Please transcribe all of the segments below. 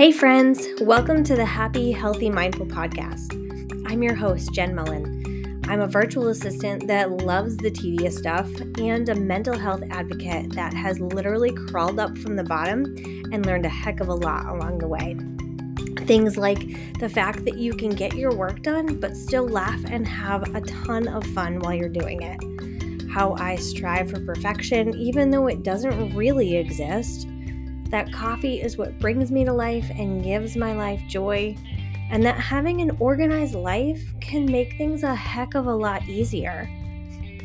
Hey, friends, welcome to the Happy, Healthy, Mindful podcast. I'm your host, Jen Mullen. I'm a virtual assistant that loves the tedious stuff and a mental health advocate that has literally crawled up from the bottom and learned a heck of a lot along the way. Things like the fact that you can get your work done but still laugh and have a ton of fun while you're doing it. How I strive for perfection even though it doesn't really exist that coffee is what brings me to life and gives my life joy, and that having an organized life can make things a heck of a lot easier.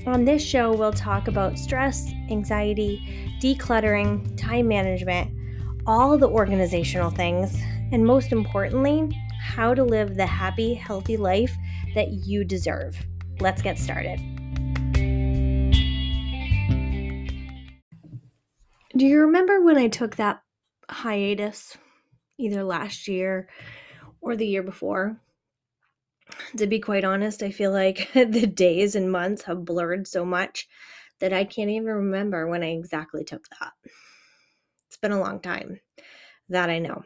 On this show, we'll talk about stress, anxiety, decluttering, time management, all the organizational things, and most importantly, how to live the happy, healthy life that you deserve. Let's get started. Do you remember when I took that hiatus either last year or the year before? To be quite honest, I feel like the days and months have blurred so much that I can't even remember when I exactly took that. It's been a long time. That I know.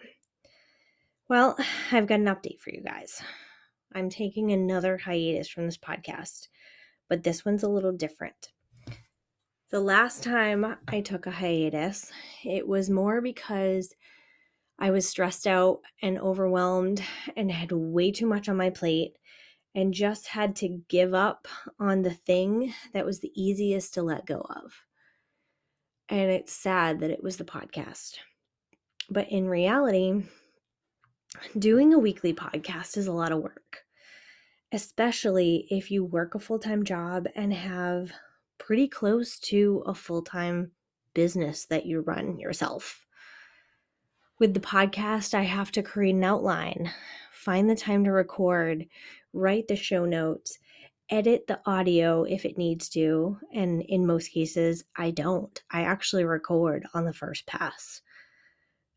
Well, I've got an update for you guys. I'm taking another hiatus from this podcast, but this one's a little different. The last time I took a hiatus, it was more because I was stressed out and overwhelmed and had way too much on my plate and just had to give up on the thing that was the easiest to let go of. And it's sad that it was the podcast. But in reality, doing a weekly podcast is a lot of work, especially if you work a full time job and have pretty close to a full time business that you run yourself. With the podcast, I have to create an outline, find the time to record, write the show notes, edit the audio if it needs to. And in most cases, I don't. I actually record on the first pass.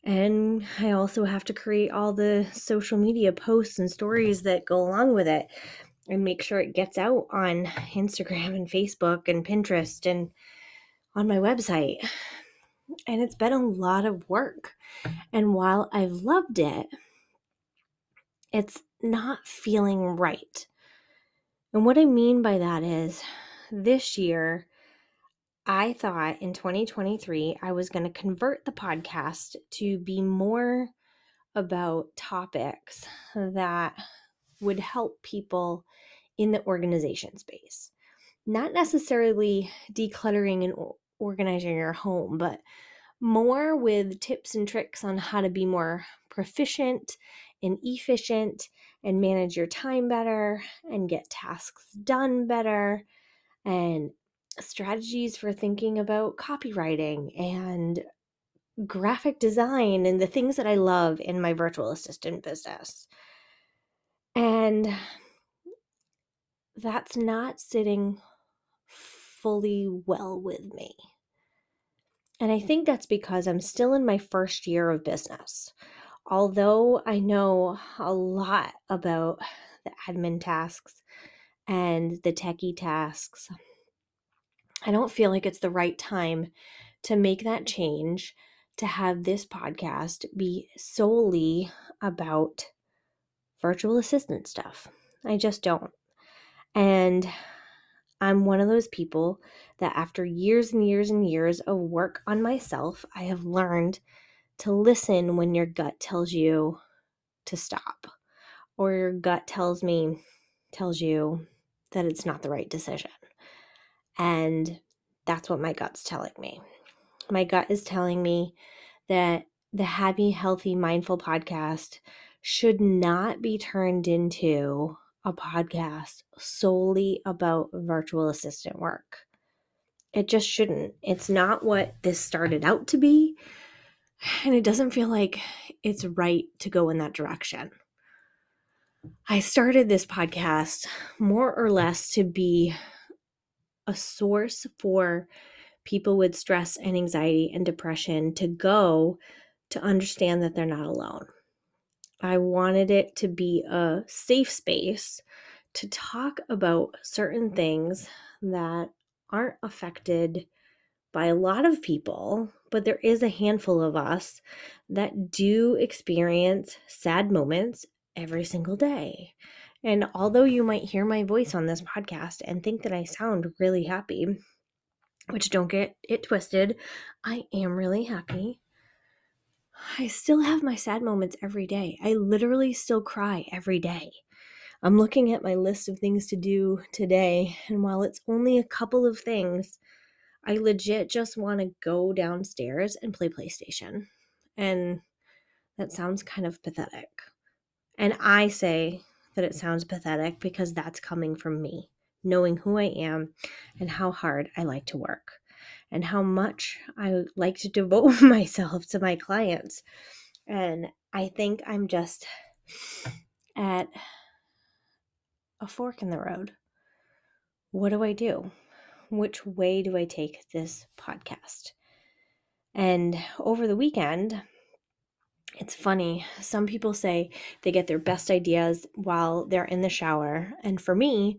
And I also have to create all the social media posts and stories that go along with it and make sure it gets out on Instagram and Facebook and Pinterest and on my website. And it's been a lot of work. And while I've loved it, it's not feeling right. And what I mean by that is this year, I thought in 2023, I was going to convert the podcast to be more about topics that would help people in the organization space. Not necessarily decluttering and organizing your home, but more with tips and tricks on how to be more proficient and efficient and manage your time better and get tasks done better and strategies for thinking about copywriting and graphic design and the things that I love in my virtual assistant business. And that's not sitting fully well with me. And I think that's because I'm still in my first year of business. Although I know a lot about the admin tasks and the techie tasks, I don't feel like it's the right time to make that change to have this podcast be solely about virtual assistant stuff. I just don't. And I'm one of those people that after years and years and years of work on myself, I have learned to listen when your gut tells you to stop or your gut tells me tells you that it's not the right decision. And that's what my gut's telling me. My gut is telling me that the Happy, Healthy, Mindful podcast should not be turned into a podcast solely about virtual assistant work. It just shouldn't. It's not what this started out to be. And it doesn't feel like it's right to go in that direction. I started this podcast more or less to be a source for people with stress and anxiety and depression to go to understand that they're not alone. I wanted it to be a safe space to talk about certain things that aren't affected by a lot of people, but there is a handful of us that do experience sad moments every single day. And although you might hear my voice on this podcast and think that I sound really happy, which don't get it twisted, I am really happy. I still have my sad moments every day. I literally still cry every day. I'm looking at my list of things to do today, and while it's only a couple of things, I legit just want to go downstairs and play PlayStation. And that sounds kind of pathetic. And I say that it sounds pathetic because that's coming from me, knowing who I am and how hard I like to work and how much I like to devote myself to my clients. And I think I'm just at a fork in the road. What do I do? Which way do I take this podcast? And over the weekend, it's funny. Some people say they get their best ideas while they're in the shower. And for me,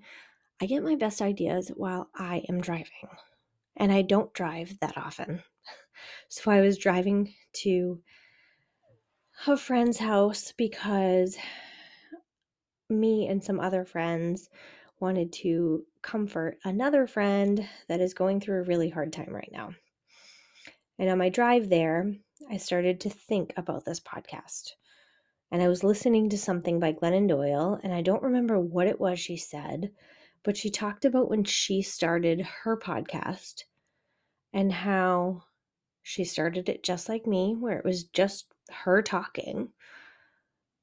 I get my best ideas while I am driving. And I don't drive that often. So I was driving to a friend's house because me and some other friends wanted to comfort another friend that is going through a really hard time right now. And on my drive there, I started to think about this podcast. And I was listening to something by Glennon Doyle, and I don't remember what it was she said, but she talked about when she started her podcast and how she started it just like me, where it was just her talking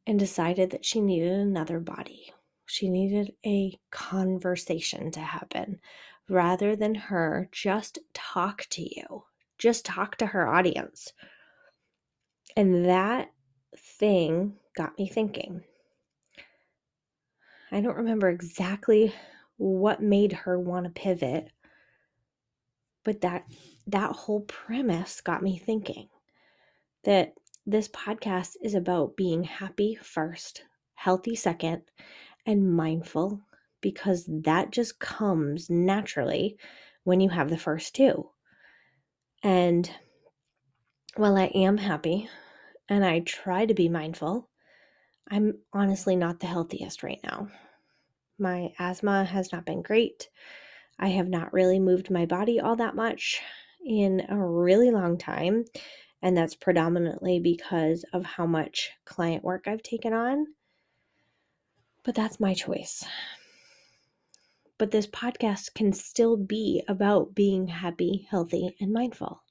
and decided that she needed another body. She needed a conversation to happen rather than her just talk to you, just talk to her audience. And that thing got me thinking. I don't remember exactly what made her want to pivot, but that that whole premise got me thinking that this podcast is about being happy first, healthy second, and mindful because that just comes naturally when you have the first two. And while I am happy and I try to be mindful, I'm honestly not the healthiest right now. My asthma has not been great. I have not really moved my body all that much in a really long time. And that's predominantly because of how much client work I've taken on. But that's my choice. But this podcast can still be about being happy, healthy, and mindful.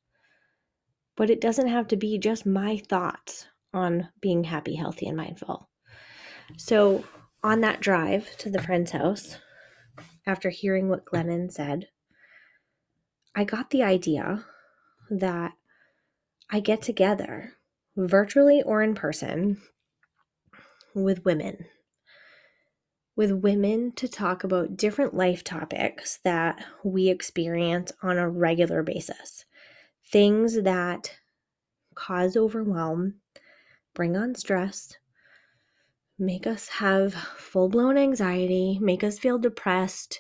But it doesn't have to be just my thoughts on being happy, healthy, and mindful. So, on that drive to the friend's house, after hearing what Glennon said, I got the idea that I get together, virtually or in person, with women. With women to talk about different life topics that we experience on a regular basis. Things that cause overwhelm, bring on stress, make us have full blown anxiety, make us feel depressed,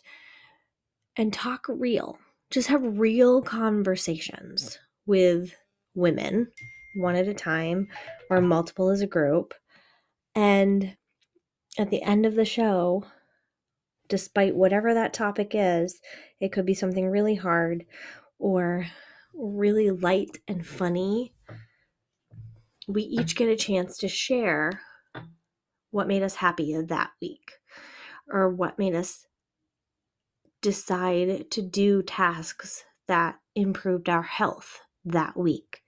and talk real. Just have real conversations with women, one at a time, or multiple as a group. And at the end of the show, despite whatever that topic is, it could be something really hard or really light and funny. We each get a chance to share what made us happy that week or what made us decide to do tasks that improved our health that week?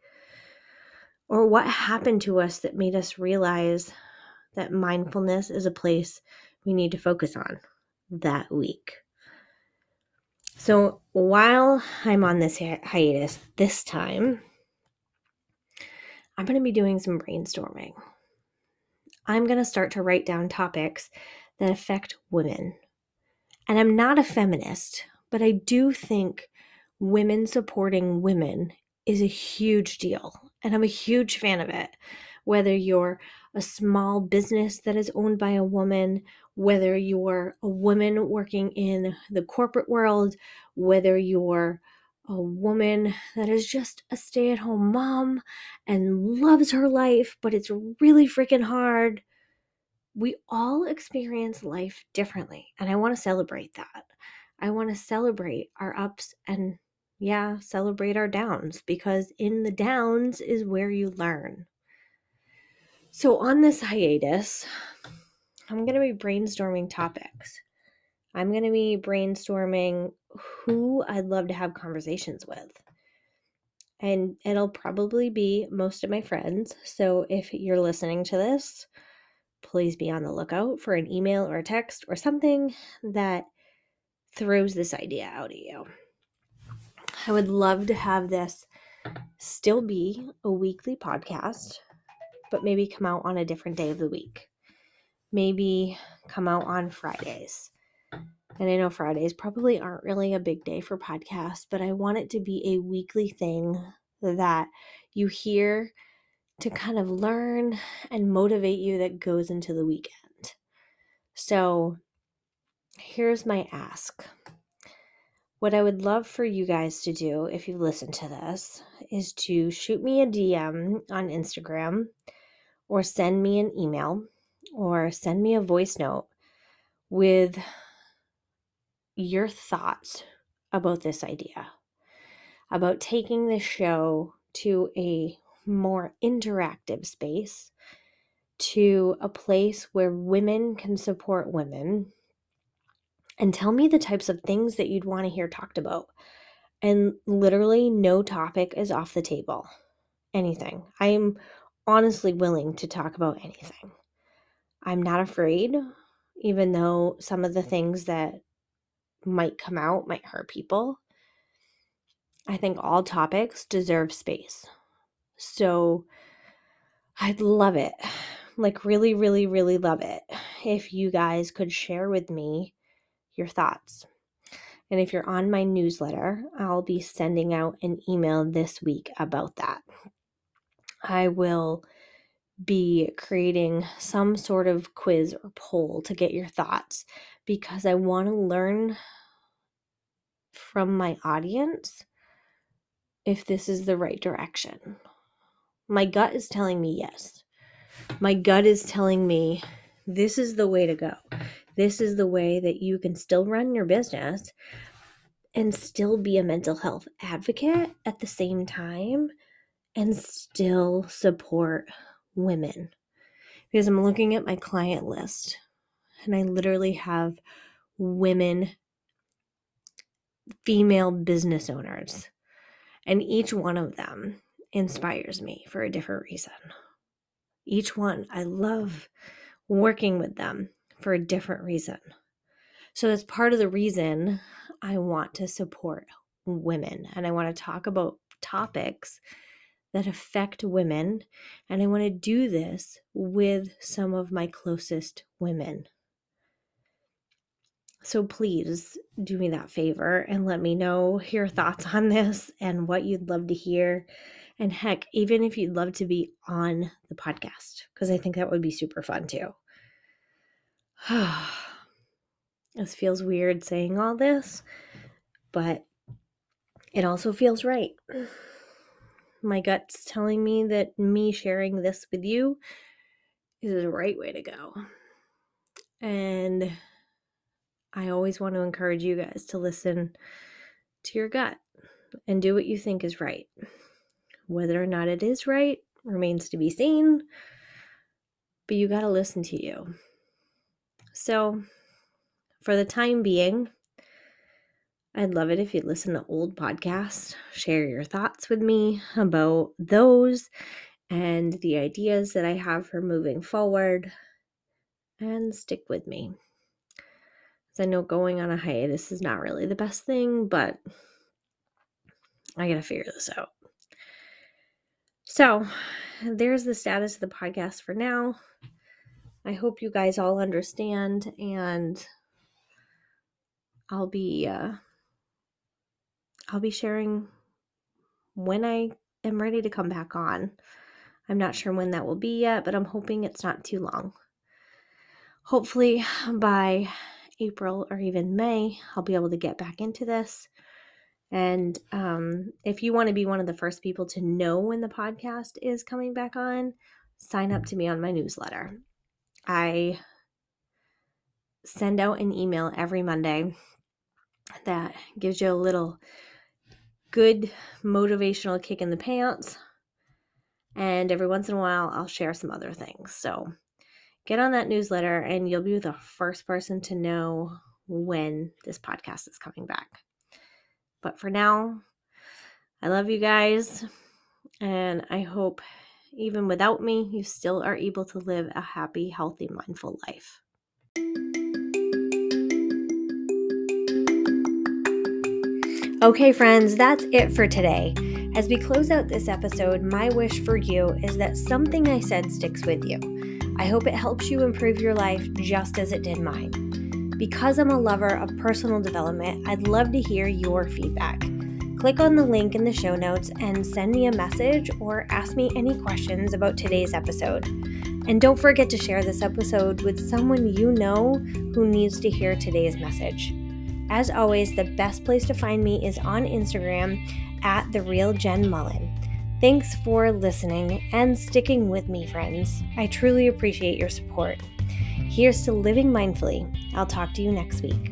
Or what happened to us that made us realize that mindfulness is a place we need to focus on that week? So while I'm on this hi- hiatus this time, I'm going to be doing some brainstorming. I'm going to start to write down topics that affect women. And I'm not a feminist, but I do think women supporting women is a huge deal. And I'm a huge fan of it. Whether you're a small business that is owned by a woman, whether you're a woman working in the corporate world, whether you're a woman that is just a stay at home mom and loves her life, but it's really freaking hard. We all experience life differently, and I want to celebrate that. I want to celebrate our ups and, yeah, celebrate our downs because in the downs is where you learn. So, on this hiatus, I'm going to be brainstorming topics. I'm going to be brainstorming who I'd love to have conversations with. And it'll probably be most of my friends. So if you're listening to this, please be on the lookout for an email or a text or something that throws this idea out at you. I would love to have this still be a weekly podcast, but maybe come out on a different day of the week. Maybe come out on Fridays and I know Fridays probably aren't really a big day for podcasts, but I want it to be a weekly thing that you hear to kind of learn and motivate you that goes into the weekend. So here's my ask. What I would love for you guys to do if you listen to this is to shoot me a DM on Instagram or send me an email or send me a voice note with your thoughts about this idea, about taking the show to a more interactive space, to a place where women can support women. And tell me the types of things that you'd want to hear talked about. And literally, no topic is off the table. Anything. I am honestly willing to talk about anything. I'm not afraid, even though some of the things that might come out might hurt people. I think all topics deserve space. So I'd love it, like, really, really, really love it if you guys could share with me your thoughts. And if you're on my newsletter, I'll be sending out an email this week about that. I will be creating some sort of quiz or poll to get your thoughts because I want to learn from my audience if this is the right direction. My gut is telling me yes. My gut is telling me this is the way to go. This is the way that you can still run your business and still be a mental health advocate at the same time and still support women. Because I'm looking at my client list and I literally have women, female business owners, and each one of them inspires me for a different reason. Each one, I love working with them for a different reason. So that's part of the reason I want to support women and I want to talk about topics that affect women. And I want to do this with some of my closest women. So please do me that favor and let me know your thoughts on this and what you'd love to hear. And heck, even if you'd love to be on the podcast, because I think that would be super fun too. this feels weird saying all this, but it also feels right my gut's telling me that me sharing this with you is the right way to go. And I always want to encourage you guys to listen to your gut and do what you think is right. Whether or not it is right remains to be seen, but you got to listen to you. So, for the time being, I'd love it if you'd listen to old podcasts, share your thoughts with me about those and the ideas that I have for moving forward, and stick with me. Because I know going on a hiatus is not really the best thing, but I gotta figure this out. So, there's the status of the podcast for now. I hope you guys all understand, and I'll be uh, I'll be sharing when I am ready to come back on. I'm not sure when that will be yet, but I'm hoping it's not too long. Hopefully, by April or even May, I'll be able to get back into this And um, if you want to be one of the first people to know when the podcast is coming back on, sign up to me on my newsletter. I send out an email every Monday that gives you a little good motivational kick in the pants. And every once in a while, I'll share some other things. So get on that newsletter, and you'll be the first person to know when this podcast is coming back. But for now, I love you guys, and I hope even without me, you still are able to live a happy, healthy, mindful life. Okay, friends, that's it for today. As we close out this episode, my wish for you is that something I said sticks with you. I hope it helps you improve your life just as it did mine. Because I'm a lover of personal development, I'd love to hear your feedback. Click on the link in the show notes and send me a message or ask me any questions about today's episode. And don't forget to share this episode with someone you know who needs to hear today's message. As always, the best place to find me is on Instagram at the real Jen Mullen. Thanks for listening and sticking with me, friends. I truly appreciate your support. Here's to living mindfully. I'll talk to you next week.